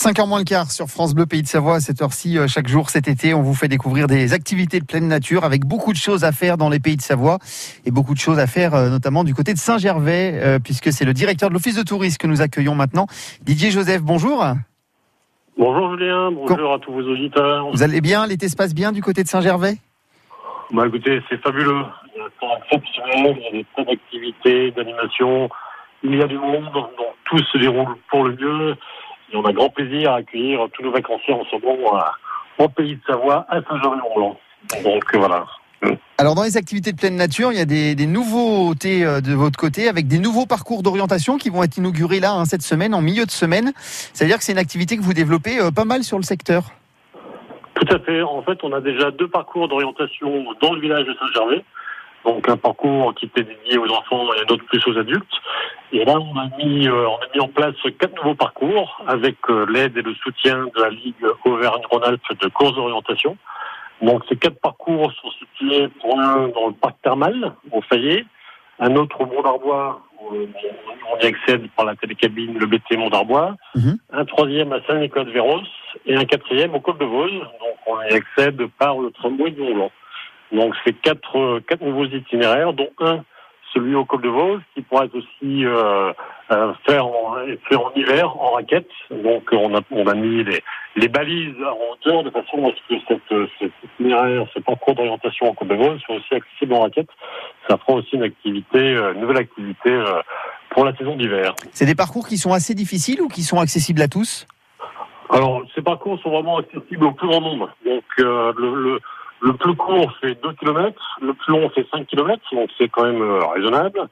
5h moins le quart sur France Bleu Pays de Savoie à cette heure-ci euh, chaque jour cet été. On vous fait découvrir des activités de pleine nature avec beaucoup de choses à faire dans les pays de Savoie et beaucoup de choses à faire euh, notamment du côté de Saint-Gervais euh, puisque c'est le directeur de l'office de tourisme que nous accueillons maintenant. Didier Joseph bonjour. Bonjour Julien, bonjour à tous vos auditeurs. Vous allez bien? L'été se passe bien du côté de Saint-Gervais? Bah écoutez c'est fabuleux, il y a un temps exceptionnel, il y a des tas d'activités, d'animation, il y a du monde, donc tout se déroule pour le mieux. Et on a grand plaisir à accueillir tous nos vacanciers en ce moment à- au pays de Savoie, à Saint-Jean-de-Roland. Donc euh, voilà. Alors dans les activités de pleine nature, il y a des, des nouveautés euh, de votre côté avec des nouveaux parcours d'orientation qui vont être inaugurés là hein, cette semaine, en milieu de semaine. C'est-à-dire que c'est une activité que vous développez euh, pas mal sur le secteur. Tout à fait. En fait, on a déjà deux parcours d'orientation dans le village de Saint-Gervais. Donc un parcours qui était dédié aux enfants et un autre plus aux adultes. Et là, on a mis, euh, on a mis en place quatre nouveaux parcours avec euh, l'aide et le soutien de la Ligue Auvergne-Rhône-Alpes de course d'orientation. Donc ces quatre parcours sont situés pour un dans le parc thermal au Fayet, un autre au Mont d'Arbois, où euh, on y accède par la télécabine, le BT Mont d'Arbois, Mhm. un troisième à Saint-Nicolas-de-Véros et un quatrième au Col de Vos. Donc on y accède par le tramway du Mont-Blanc. Donc c'est quatre, euh, quatre nouveaux itinéraires, dont un celui au Col de Vos, qui pourra être aussi euh, euh, fait, en, fait en hiver, en raquette. Donc on a, on a mis les, les balises en hauteur de façon à ce que cette, cet itinéraire, ce parcours d'orientation au Col de Vos soit aussi accessible en raquette. Ça fera aussi une activité, euh, une nouvelle activité euh, pour la saison d'hiver. C'est des parcours qui sont assez difficiles ou qui sont accessibles à tous? Alors, ces parcours sont vraiment accessibles au plus grand nombre. Donc, euh, le, le, le plus court fait 2 km, le plus long fait 5 km, donc c'est quand même euh, raisonnable.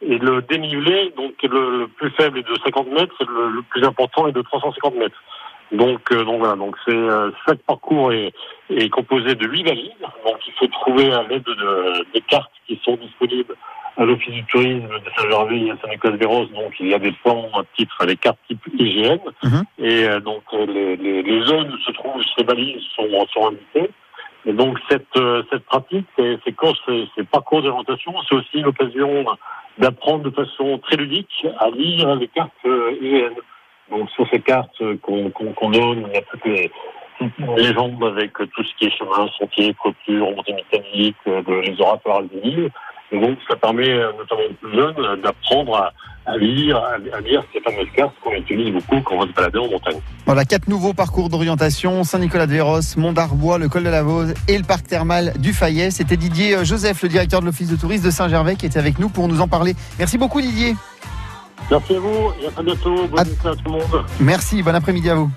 Et le dénivelé, donc le, le plus faible est de 50 mètres, le, le plus important est de 350 mètres. Donc, euh, donc voilà, donc c'est euh, chaque parcours est, est composé de 8 valises. Donc, il faut trouver à l'aide de, des cartes qui sont disponibles à l'Office du tourisme de Saint-Gervais et à Saint-Nicolas-de-Véros. Donc, il y a des plans à titre, les cartes type IGN. Mhm. Et euh, donc, euh, les, les, les zones où se trouvent ces balises sont, sont indiquées. Et donc, cette, euh, cette pratique, ces, ces courses, ces, parcours d'orientation, c'est aussi l'occasion d'apprendre de façon très ludique à lire les cartes euh, IGN. Donc, sur ces cartes euh, qu'on qu'on qu'on donne, il y a toutes les, légendes avec tout ce qui est chemin, sentier, clôture, montée mécanique, les oratoires des îles. Et donc, ça permet, notamment aux plus jeunes, d'apprendre à, à lire, à, lire ces fameuses cartes qu'on utilise beaucoup quand on va se balader en montagne. Voilà, quatre nouveaux parcours d'orientation, Saint-Nicolas-de-Véros, Mont d'Arbois, le col de la Vose et le parc thermal du Fayet. C'était Didier euh, Joseph, le directeur de l'office de tourisme de Saint-Gervais qui était avec nous pour nous en parler. Merci beaucoup Didier. Merci à vous et à très bientôt. Bonne À- à tout le monde. Merci, bon après-midi à vous.